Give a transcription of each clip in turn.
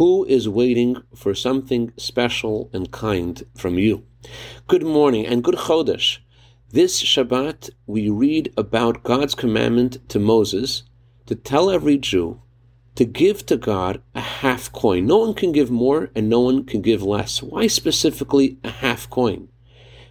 who is waiting for something special and kind from you. Good morning and good Chodesh. This Shabbat, we read about God's commandment to Moses to tell every Jew to give to God a half coin. No one can give more and no one can give less. Why specifically a half coin?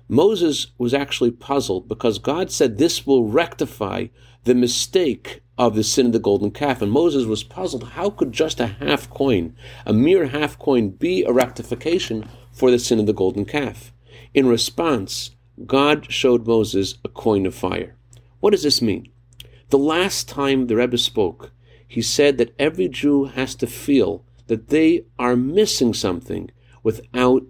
Moses was actually puzzled because God said this will rectify the mistake of the sin of the golden calf. And Moses was puzzled how could just a half coin, a mere half coin, be a rectification for the sin of the golden calf? In response, God showed Moses a coin of fire. What does this mean? The last time the Rebbe spoke, he said that every Jew has to feel that they are missing something without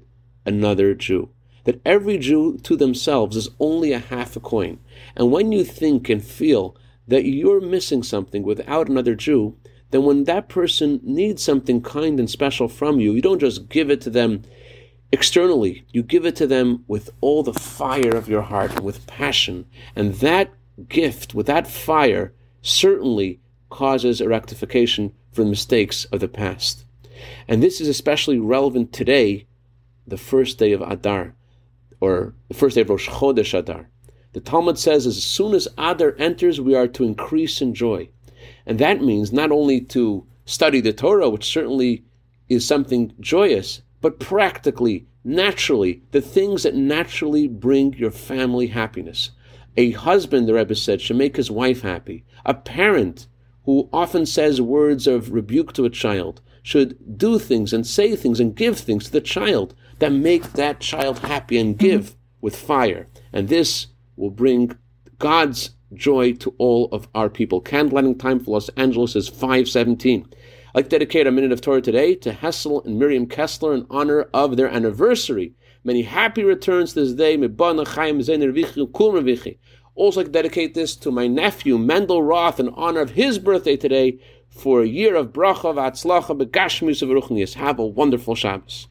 another Jew. That every Jew to themselves is only a half a coin. And when you think and feel that you're missing something without another Jew, then when that person needs something kind and special from you, you don't just give it to them externally, you give it to them with all the fire of your heart with passion. And that gift, with that fire, certainly causes a rectification for the mistakes of the past. And this is especially relevant today, the first day of Adar, or the first day of Rosh Chodesh Adar. The Talmud says as soon as Adar enters, we are to increase in joy. And that means not only to study the Torah, which certainly is something joyous, but practically, naturally, the things that naturally bring your family happiness. A husband, the Rebbe said, should make his wife happy. A parent who often says words of rebuke to a child, should do things and say things and give things to the child that make that child happy and give mm-hmm. with fire. And this will bring God's joy to all of our people. Candlelighting time for Los Angeles is 517. I'd like to dedicate a minute of Torah today to Hessel and Miriam Kessler in honor of their anniversary. Many happy returns this day also like to dedicate this to my nephew Mendel Roth in honor of his birthday today for a year of bracha v'atzlacha begashmis of Have a wonderful Shabbos.